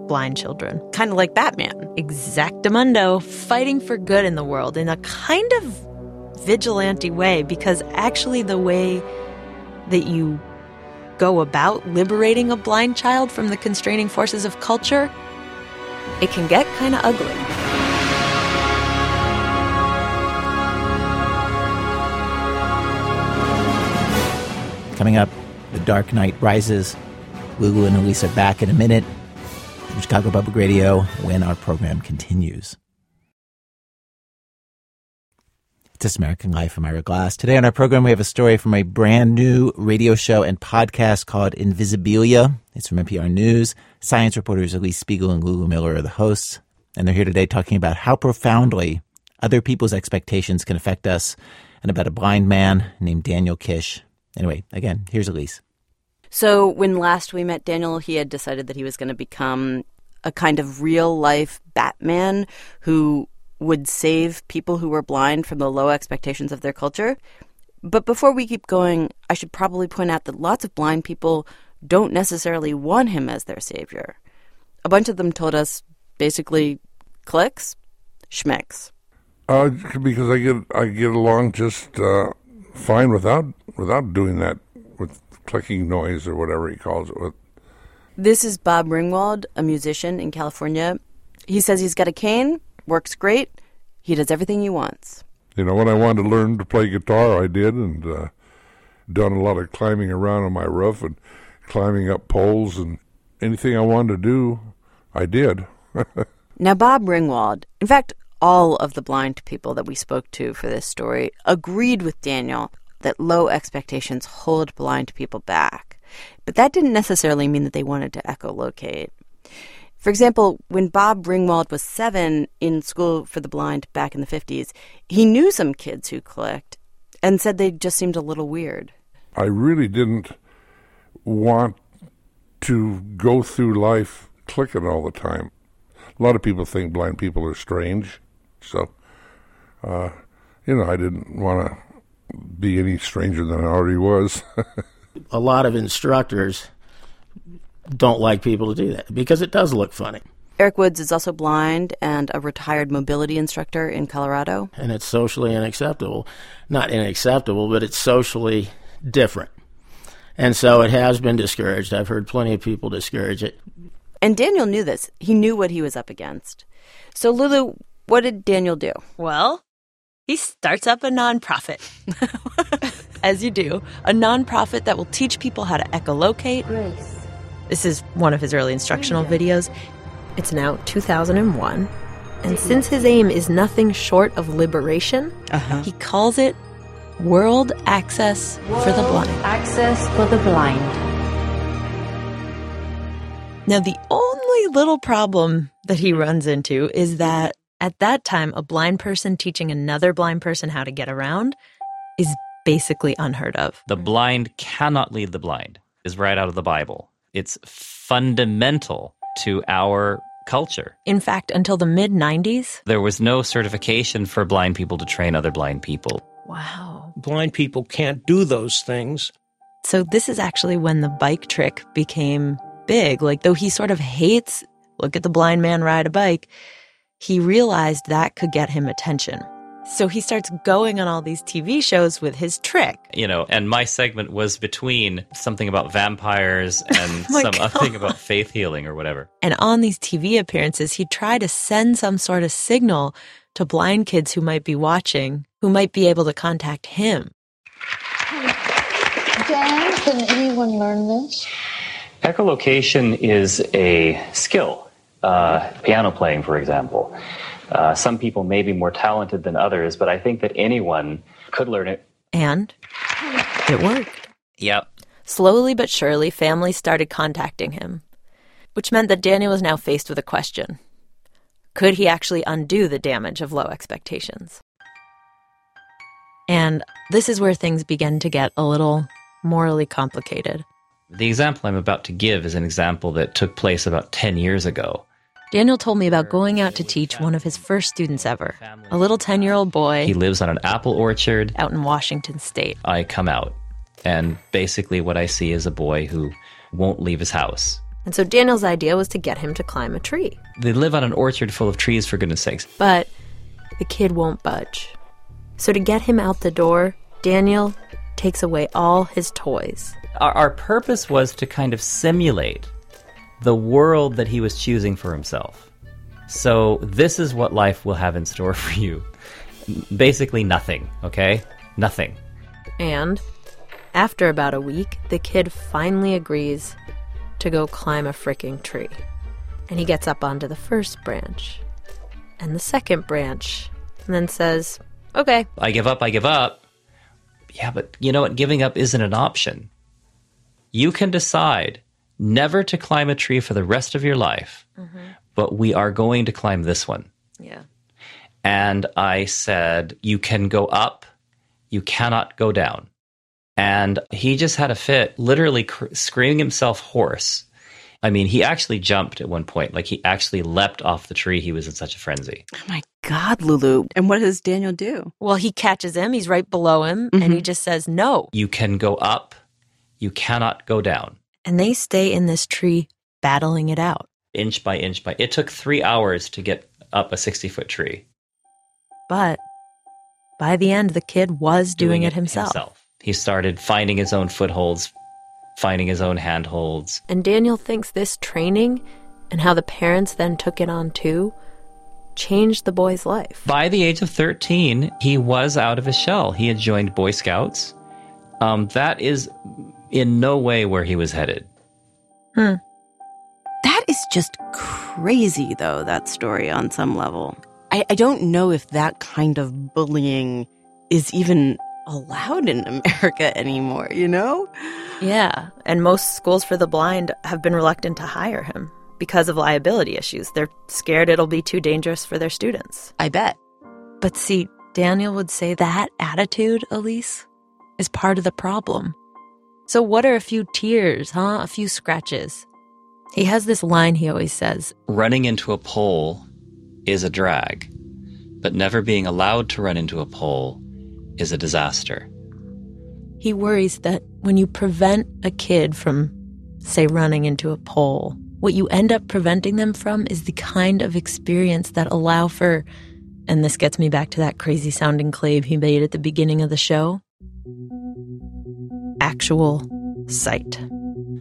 blind children. Kind of like Batman. Exactamundo, fighting for good in the world in a kind of vigilante way, because actually, the way that you go about liberating a blind child from the constraining forces of culture, it can get kind of ugly. Coming up, The Dark Knight Rises. Lulu and Alix are back in a minute from Chicago Public Radio when our program continues. This American Life. I'm Ira Glass. Today on our program, we have a story from a brand new radio show and podcast called Invisibilia. It's from NPR News. Science reporters Alix Spiegel and Lulu Miller are the hosts. And they're here today talking about how profoundly other people's expectations can affect us and about a blind man named Daniel Kish. Anyway, again, here's Alix. So when last we met Daniel, he had decided that he was going to become a kind of real life Batman who would save people who were blind from the low expectations of their culture. But before we keep going, I should probably point out that lots of blind people don't necessarily want him as their savior. A bunch of them told us basically clicks, schmicks. Uh, because I get I get along just uh, fine without without doing that with clicking noise or whatever he calls it. With This is Bob Ringwald, a musician in California. He says he's got a cane, works great. He does everything he wants. you know, when I wanted to learn to play guitar, I did, and uh, done a lot of climbing around on my roof and climbing up poles and anything I wanted to do, I did. Now, Bob Ringwald, in fact, all of the blind people that we spoke to for this story agreed with Daniel that low expectations hold blind people back. But that didn't necessarily mean that they wanted to echolocate. For example, when Bob Ringwald was seven in school for the blind back in the 50s, he knew some kids who clicked and said they just seemed a little weird. I really didn't want to go through life clicking all the time. A lot of people think blind people are strange, so uh, you know I didn't want to be any stranger than I already was. A lot of instructors don't like people to do that because it does look funny. Eric Woods is also blind and a retired mobility instructor in Colorado. and it's socially unacceptable. Not unacceptable, but it's socially different. And so it has been discouraged. I've heard plenty of people discourage it. And Daniel knew this. He knew what he was up against. So, Lulu, what did Daniel do? Well, he starts up a nonprofit. As you do, a nonprofit that will teach people how to echolocate. This is one of his early instructional videos. It's now 2001. And since his aim is nothing short of liberation, uh-huh. he calls it World Access for the Blind. Access for the blind. Now, the only little problem that he runs into is that at that time, a blind person teaching another blind person how to get around is basically unheard of. The blind cannot lead the blind is right out of the Bible. It's fundamental to our culture. In fact, until the mid 90s, There was no certification for blind people to train other blind people. wow. Blind people can't do those things. So, this is actually when the bike trick became big. Like, though he sort of hates, look at the blind man ride a bike, he realized that could get him attention. So he starts going on all these TV shows with his trick. You know, and my segment was between something about vampires and Oh some God. other thing about faith healing or whatever. And on these TV appearances, he'd try to send some sort of signal to blind kids who might be watching, who might be able to contact him. Dan, can anyone learn this? Echolocation is a skill. Uh, piano playing, for example. Uh, some people may be more talented than others, but I think that anyone could learn it. And it worked. Yep. Slowly but surely, families started contacting him, which meant that Daniel was now faced with a question Could he actually undo the damage of low expectations? And this is where things begin to get a little morally complicated. The example I'm about to give is an example that took place about 10 years ago. Daniel told me about going out to teach one of his first students ever, a little 10 year old boy He lives on an apple orchard. out in Washington state. I come out, and basically what I see is a boy who won't leave his house. And so Daniel's idea was to get him to climb a tree. They live on an orchard full of trees, for goodness sakes. But the kid won't budge. So to get him out the door, Daniel takes away all his toys. Our, our purpose was to kind of simulate the world that he was choosing for himself. So, this is what life will have in store for you. Basically, nothing, okay? Nothing. And after about a week, the kid finally agrees to go climb a freaking tree. And he gets up onto the first branch and the second branch and then says, Okay, I give up, I give up. Yeah, but you know what? Giving up isn't an option. You can decide never to climb a tree for the rest of your life, mm-hmm. but we are going to climb this one. Yeah. And I said, You can go up, you cannot go down. And he just had a fit, literally cr- screaming himself hoarse. I mean, he actually jumped at one point. Like he actually leapt off the tree. He was in such a frenzy. Oh my God, Lulu. And what does Daniel do? Well, he catches him, he's right below him, and he mm-hmm. just says, No. You can go up, you cannot go down. And they stay in this tree battling it out. Inch by inch by. It took three hours to get up a 60 foot tree. But by the end, the kid was doing, it himself. He started finding his own footholds, finding his own handholds. And Daniel thinks this training and how the parents then took it on too changed the boy's life. By the age of 13, he was out of his shell. He had joined Boy Scouts. Um, that is in no way where he was headed. Hmm. That is just crazy, though, that story on some level. I, I don't know if that kind of bullying is even allowed in America anymore, you know? Yeah, and most schools for the blind have been reluctant to hire him because of liability issues. They're scared it'll be too dangerous for their students. I bet. But see, Daniel would say that attitude, Alix, is part of the problem. So, what are a few tears, huh? A few scratches? He has this line he always says Running into a pole is a drag, but never being allowed to run into a pole is a disaster. he worries that when you prevent a kid from, say, running into a pole, what you end up preventing them from is the kind of experience that allow for, and this gets me back to that crazy sounding clave he made at the beginning of the show actual sight.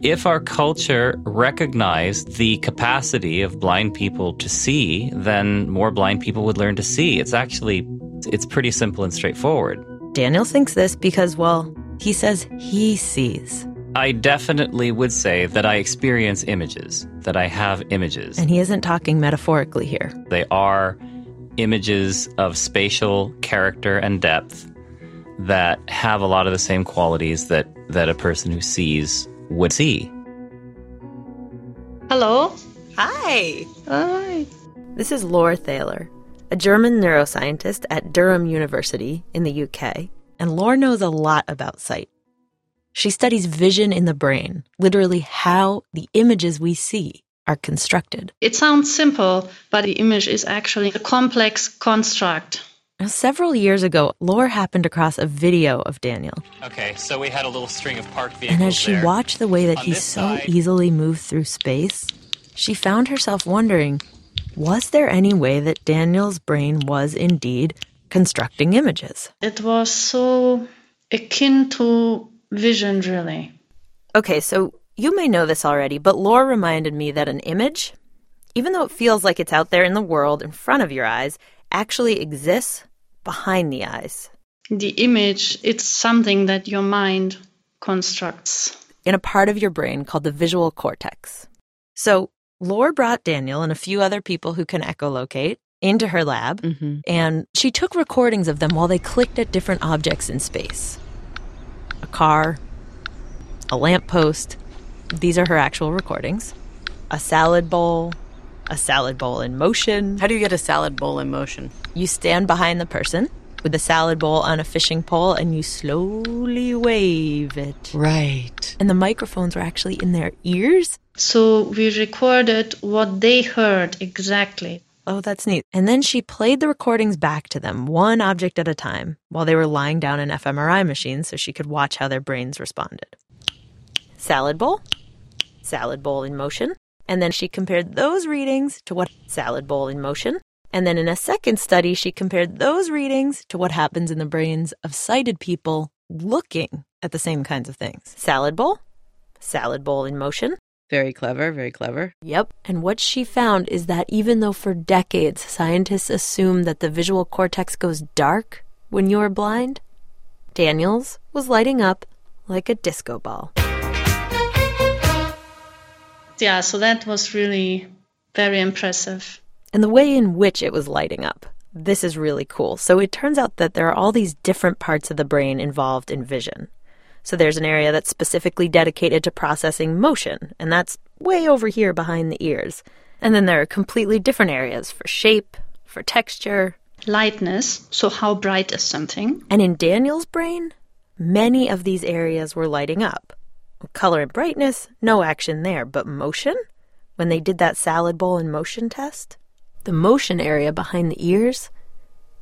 If our culture recognized the capacity of blind people to see, then more blind people would learn to see. It's actually it's pretty simple and straightforward. Daniel thinks this because, well, he says he sees. I definitely would say that I experience images, that I have images. And he isn't talking metaphorically here. They are images of spatial character and depth that have a lot of the same qualities that, that a person who sees would see. Hello. Hi. Hi. This is Lore Thaler, a German neuroscientist at Durham University in the UK, and Lore knows a lot about sight. She studies vision in the brain, literally how the images we see are constructed. It sounds simple, but the image is actually a complex construct. Now, several years ago, Lore happened across a video of Daniel. Okay, so we had a little string of parked vehicles. And as she there. watched the way that On he so side- easily moved through space, she found herself wondering was there any way that Daniel's brain was indeed constructing images. It was so akin to vision, really. Okay, so you may know this already, but Lore reminded me that an image, even though it feels like it's out there in the world in front of your eyes, actually exists behind the eyes. The image, it's something that your mind constructs. in a part of your brain called the visual cortex. So, Lore brought Daniel and a few other people who can echolocate into her lab, mm-hmm. and she took recordings of them while they clicked at different objects in space a car, a lamppost. These are her actual recordings. A salad bowl, a salad bowl in motion. How do you get a salad bowl in motion? You stand behind the person with the salad bowl on a fishing pole and you slowly wave it. Right. And the microphones were actually in their ears. So we recorded what they heard exactly. Oh, that's neat. And then she played the recordings back to them, one object at a time, while they were lying down in fMRI machines so she could watch how their brains responded. Salad bowl, salad bowl in motion. And then she compared those readings to what salad bowl in motion. And then in a second study, she compared those readings to what happens in the brains of sighted people looking at the same kinds of things. Salad bowl, salad bowl in motion. Very clever, very clever. Yep. And what she found is that even though for decades scientists assumed that the visual cortex goes dark when you're blind, Daniel's was lighting up like a disco ball. Yeah, so that was really very impressive. And the way in which it was lighting up. This is really cool. So it turns out that there are all these different parts of the brain involved in vision. So there's an area that's specifically dedicated to processing motion, and that's way over here behind the ears. And then there are completely different areas for shape, for texture, Lightness, so how bright is something? And in Daniel's brain, many of these areas were lighting up. Color and brightness, no action there, but motion? When they did that salad bowl in motion test, the motion area behind the ears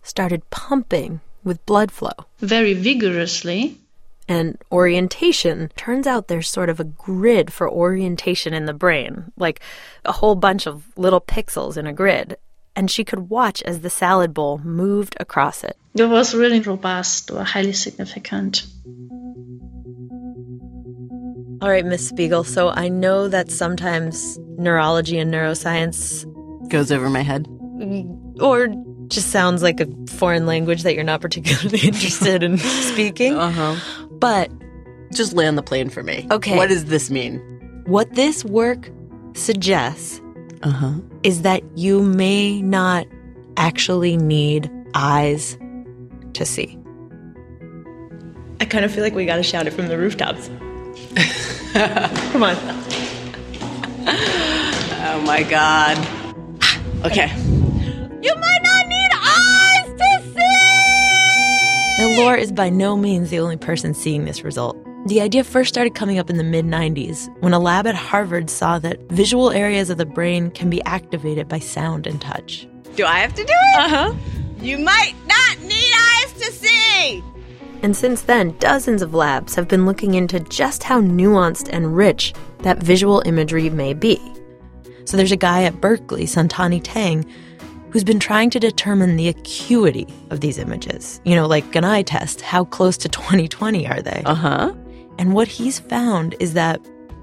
started pumping with blood flow. Very vigorously. And orientation, turns out there's sort of a grid for orientation in the brain, like a whole bunch of little pixels in a grid. And she could watch as the salad bowl moved across it. It was really robust or highly significant. All right, Miss Spiegel. So I know that sometimes neurology and neuroscience Goes over my head. or just sounds like a foreign language that you're not particularly interested in speaking. Uh huh. But Just land the plane for me. Okay. What does this mean? what this work suggests Uh huh. is that you may not actually need eyes to see. I kind of feel like we got to shout it from the rooftops. Come on. Oh my god. Okay. You might not need eyes to see! Now, Lore is by no means the only person seeing this result. The idea first started coming up in the mid 90s when a lab at Harvard saw that visual areas of the brain can be activated by sound and touch. Do I have to do it? Uh huh. You might not need eyes to see. And since then, dozens of labs have been looking into just how nuanced and rich that visual imagery may be. So there's a guy at Berkeley, Santani Teng, who's been trying to determine the acuity of these images. You know, like an eye test, how close to 2020 are they? Uh huh. And what he's found is that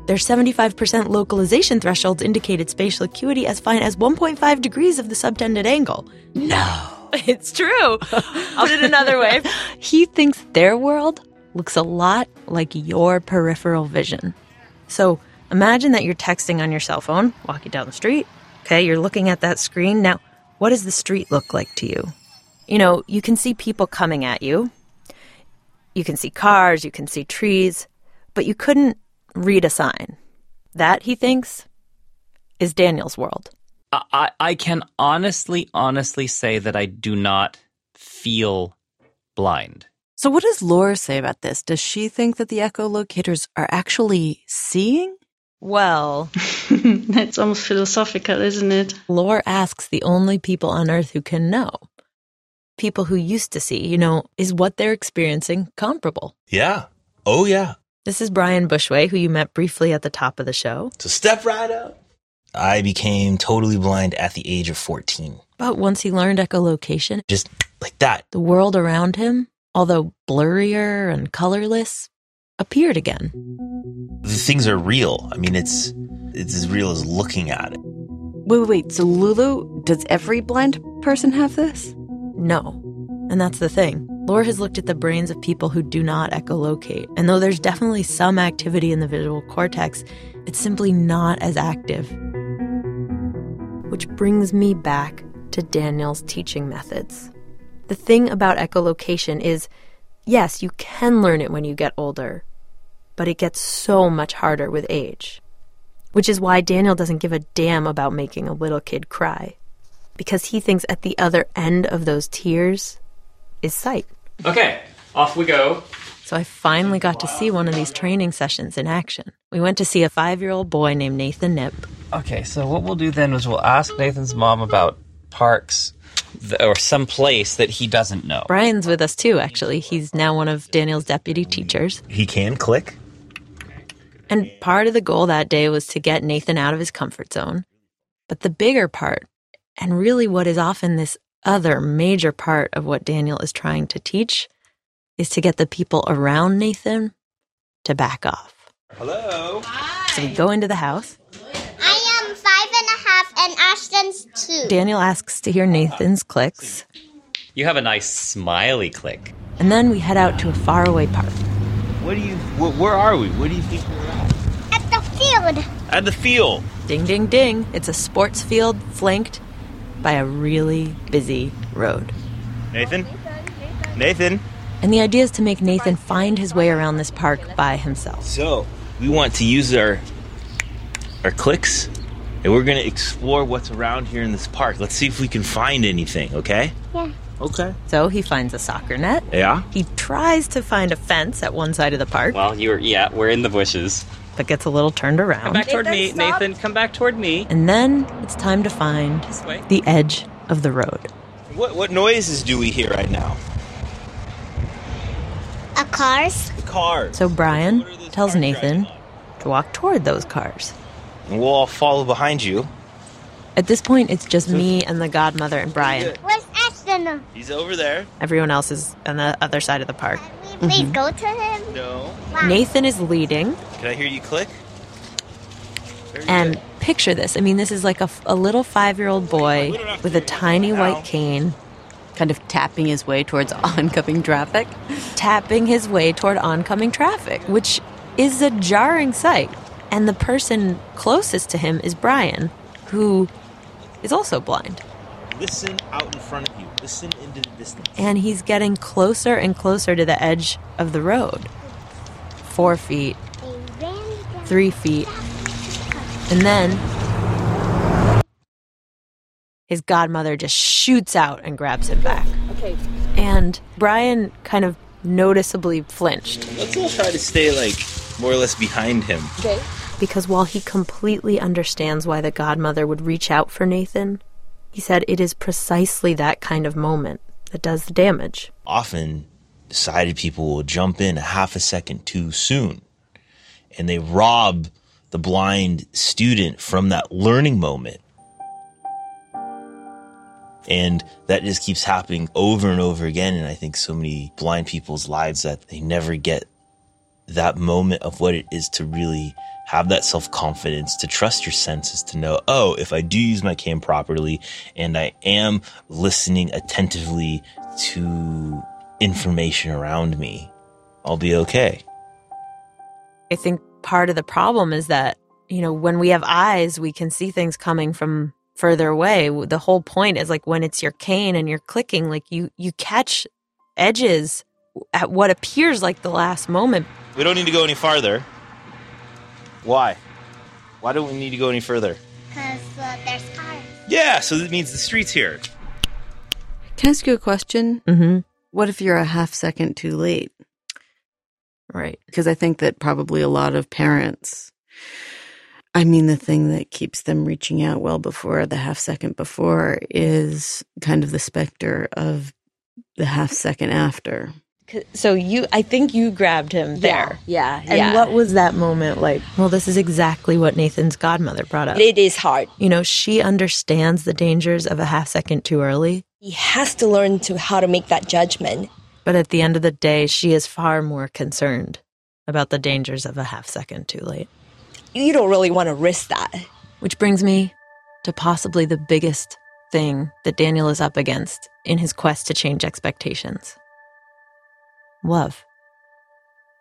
their 75% localization thresholds indicated spatial acuity as fine as 1.5 degrees of the subtended angle. No. It's true. I'll put it another way. He thinks their world looks a lot like your peripheral vision. So imagine that you're texting on your cell phone, walking down the street. Okay, you're looking at that screen. Now, what does the street look like to you? You know, you can see people coming at you. You can see cars, you can see trees, but you couldn't read a sign. That, he thinks, is Daniel's world. I, I can honestly, honestly say that I do not feel blind. So, what does Lore say about this? Does she think that the echolocators are actually seeing? Well, That's almost philosophical, isn't it? Lore asks the only people on Earth who can know. People who used to see, you know, is what they're experiencing comparable? Yeah. Oh, yeah. This is Brian Bushway, who you met briefly at the top of the show. So step right up. I became totally blind at the age of 14. But once he learned echolocation, Just like that. The world around him, although blurrier and colorless, appeared again. The things are real. I mean, it's it's as real as looking at it. Wait, wait, wait. So, Lulu, does every blind person have this? No. And that's the thing. Lore has looked at the brains of people who do not echolocate. And though there's definitely some activity in the visual cortex, it's simply not as active. Which brings me back to Daniel's teaching methods. The thing about echolocation is yes, you can learn it when you get older, but it gets so much harder with age. Which is why Daniel doesn't give a damn about making a little kid cry. Because he thinks at the other end of those tears is sight. Okay, off we go. So I finally got to see one of these training sessions in action. We went to see a five year old boy named Nathan Nip. Okay, so what we'll do then is we'll ask Nathan's mom about parks or some place that he doesn't know. Brian's with us too, actually. He's now one of Daniel's deputy teachers. He can click. And part of the goal that day was to get Nathan out of his comfort zone. But the bigger part, and really what is often this other major part of what Daniel is trying to teach, is to get the people around Nathan to back off. Hello. Hi. So we go into the house. I am five and a half, and Ashton's two. Daniel asks to hear Nathan's clicks, You have a nice smiley click. and then we head out to a faraway park. What do you? Wh- where are we? What do you think we're at? At the field. At the field. Ding, ding, ding. It's a sports field flanked by a really busy road. Nathan. Nathan. And the idea is to make Nathan find his way around this park by himself. So we want to use our our clicks, and we're gonna explore what's around here in this park. Let's see if we can find anything. Okay. Yeah. Okay. So he finds a soccer net. Yeah. He tries to find a fence at one side of the park, Well, you're, yeah, we're in the bushes. but gets a little turned around. Come back toward me, Nathan. Come back toward me. And then it's time to find the edge of the road. What what noises do we hear right now? A cars. The cars. So Brian tells Nathan to walk toward those cars. And we'll all follow behind you. At this point, it's just me and the godmother and Brian. Where's Ashton? He's over there. Everyone else is on the other side of the park. Will you please mm-hmm. go to him? No. Nathan is leading, Can I hear you click? Very and good. picture this. I mean, this is like a, a little five year old boy with a tiny white cane Kind of tapping his way towards oncoming traffic. tapping his way toward oncoming traffic, which is a jarring sight. And the person closest to him is Brian, who is also blind. listen out in front of you. Listen into the distance. And he's getting closer and closer to the edge of the road. Four feet, three feet, and then his godmother just shoots out and grabs him back. Okay. And Brian kind of noticeably flinched Let's all try to stay like more or less behind him. Okay. because while he completely understands why the godmother would reach out for Nathan, he said it is precisely that kind of moment that does the damage. Often, sighted people will jump in a half a second too soon, and they rob the blind student from that learning moment. And that just keeps happening over and over again. And I think so many blind people's lives that they never get that moment of what it is to really have that self confidence, to trust your senses, to know, oh, if I do use my cane properly and I am listening attentively to information around me, I'll be okay. I think part of the problem is that, you know, when we have eyes, we can see things coming from further away. The whole point is like when it's your cane and you're clicking, like you you catch edges at what appears like the last moment. We don't need to go any farther. Why? Why don't we need to go any further? Because uh, there's cars. Yeah, so that means the street's here. Can I ask you a question? Mm-hmm. What if you're a half second too late? Right. Because I think that probably a lot of parents, I mean, the thing that keeps them reaching out well before the half second before is kind of the specter of the half second after. So you, I think you grabbed him there. Yeah, And yeah. what was that moment like? Well, this is exactly what Nathan's godmother brought up. It is hard. You know, she understands the dangers of a half second too early. He has to learn to how to make that judgment. But at the end of the day, she is far more concerned about the dangers of a half second too late. You don't really want to risk that. Which brings me to possibly the biggest thing that Daniel is up against in his quest to change expectations love.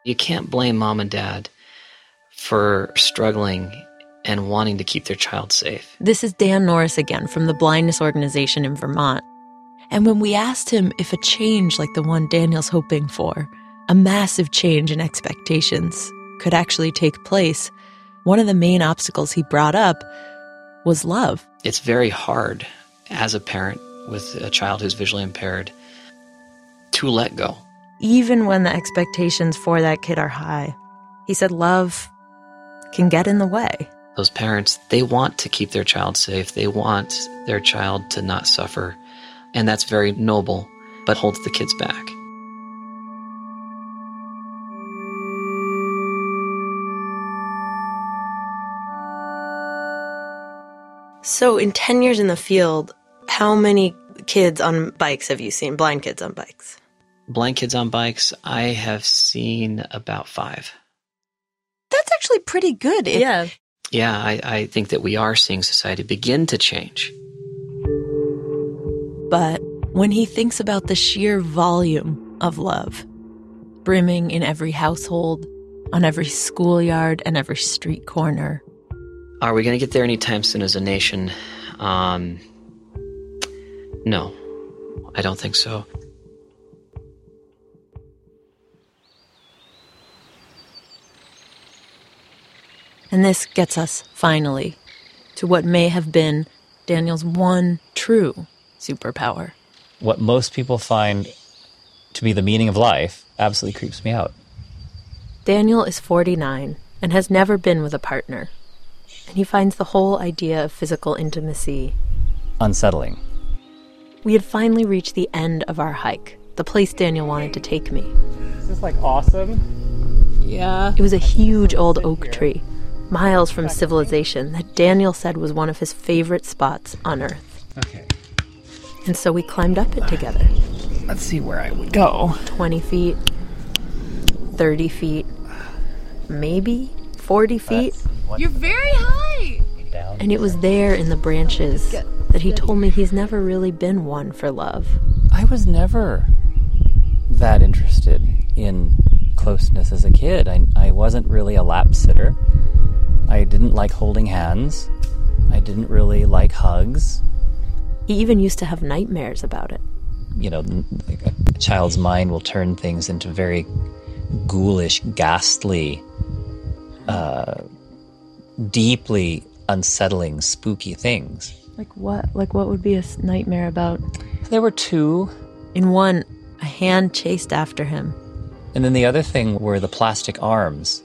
You can't blame mom and dad for struggling and wanting to keep their child safe. This is Dan Norris again from the Blindness Organization in Vermont. And when we asked him if a change like the one Daniel's hoping for, a massive change in expectations, could actually take place, one of the main obstacles he brought up was love. It's very hard as a parent with a child who's visually impaired to let go. Even when the expectations for that kid are high, he said love can get in the way. Those parents, they want to keep their child safe. They want their child to not suffer. And that's very noble, but holds the kids back. So, in 10 years in the field, how many kids on bikes have you seen? Blind kids on bikes? Blind kids on bikes, I have seen about five. That's actually pretty good. If- Yeah. Yeah, I, I think that we are seeing society begin to change. But when he thinks about the sheer volume of love, brimming in every household, on every schoolyard, and every street corner, Are we going to get there anytime soon as a nation? Um, no, I don't think so. And this gets us, finally, to what may have been Daniel's one true superpower. What most people find to be the meaning of life absolutely creeps me out. Daniel is 49 and has never been with a partner. And he finds the whole idea of physical intimacy. Unsettling. We had finally reached the end of our hike, the place Daniel wanted to take me. Is this like awesome? Yeah. It was a huge old oak tree, miles from civilization, that Daniel said was one of his favorite spots on Earth. Okay. And so we climbed up it together. Let's see where I would go. 20 feet, 30 feet, maybe 40 feet. You're very high. And it was there in the branches that he told me he's never really been one for love. I was never that interested in closeness as a kid. I, I wasn't really a lap sitter. I didn't like holding hands. I didn't really like hugs. He even used to have nightmares about it. You know, a child's mind will turn things into very ghoulish, ghastly, uh, deeply unsettling, spooky things. Like what? Like what would be a nightmare about? There were two. In one, a hand chased after him. And then the other thing were the plastic arms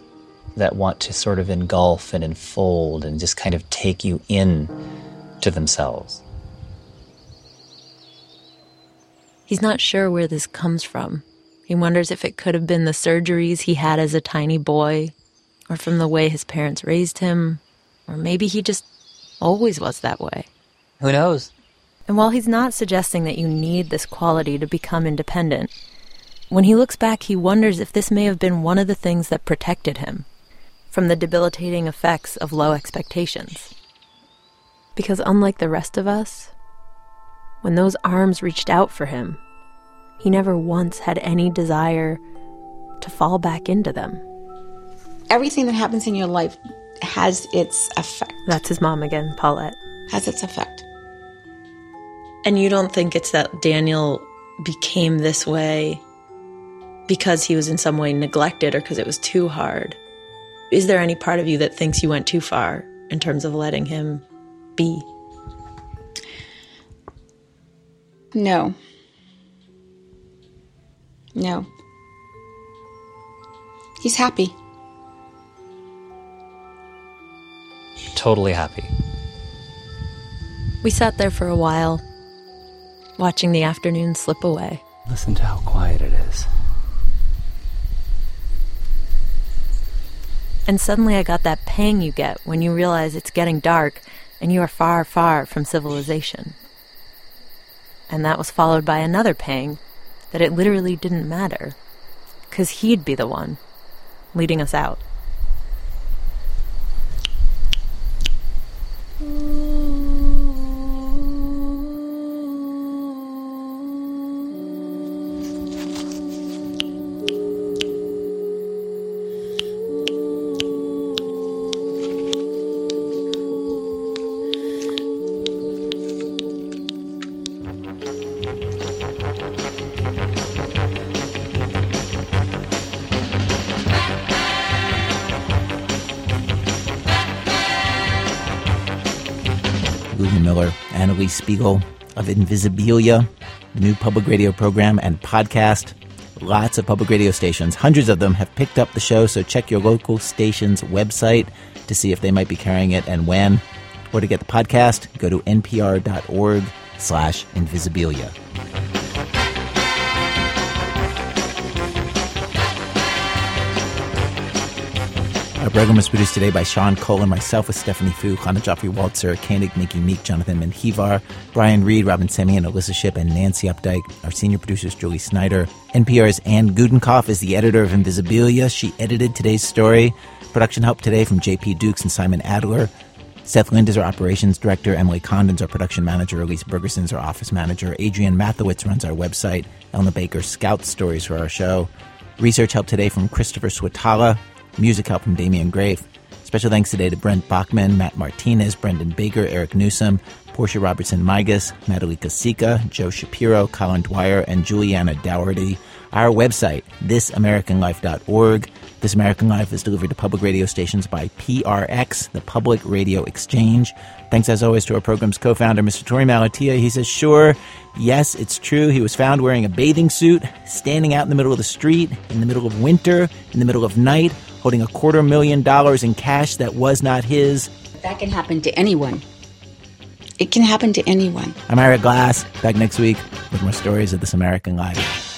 that want to sort of engulf and enfold and just kind of take you in to themselves. He's not sure where this comes from. He wonders if it could have been the surgeries he had as a tiny boy, or from the way his parents raised him, or maybe he just always was that way. Who knows? And while he's not suggesting that you need this quality to become independent, when he looks back, he wonders if this may have been one of the things that protected him from the debilitating effects of low expectations. Because unlike the rest of us, when those arms reached out for him, he never once had any desire to fall back into them. Everything that happens in your life has its effect. That's his mom again, Paulette. Has its effect. And you don't think it's that Daniel became this way because he was in some way neglected or because it was too hard? Is there any part of you that thinks you went too far in terms of letting him be? No. No. He's happy. Totally happy. We sat there for a while, watching the afternoon slip away. Listen to how quiet it is. And suddenly I got that pang you get when you realize it's getting dark and you are far, far from civilization. And that was followed by another pang that it literally didn't matter. Because he'd be the one leading us out. Mm. Lulu Miller, and Alix Spiegel of Invisibilia, the new public radio program and podcast. Lots of public radio stations, hundreds of them, have picked up the show, so check your local station's website to see if they might be carrying it and when. Or to get the podcast, go to npr.org slash invisibilia. Our program was produced today by Sean Cole and myself with Stephanie Foo, Hannah Joffrey Waltzer, Koenig, Miki Meek, Jonathan Menjivar, Brian Reed, Robyn Semien, Alissa Shipp, and Nancy Updike. Our senior producer is Julie Snyder. NPR's Anne Gudenkauf is the editor of Invisibilia. She edited today's story. Production help today from JP Dukes and Simon Adler. Seth Lind is our operations director. Emily Condon's our production manager. Elise Bergerson's our office manager. Adrian Mathowitz runs our website. Elna Baker scouts stories for our show. Research help today from Christopher Swetala. Music help from Damien Graef. Special thanks today to Brent Bachman, Matt Martinez, Brendan Baker, Eric Nuzum, Portia Robertson Migas, Madalika Sika, Joe Shapiro, Colin Dwyer, and Juliana Dougherty. Our website, thisamericanlife.org. This American Life is delivered to public radio stations by PRX, the Public Radio Exchange. Thanks as always to our program's co-founder, Mr. Torey Malatia. He says, sure, yes, it's true. He was found wearing a bathing suit, standing out in the middle of the street, in the middle of winter, in the middle of night, holding a quarter million dollars in cash that was not his. That can happen to anyone. It can happen to anyone. I'm Ira Glass, back next week with more stories of This American Life.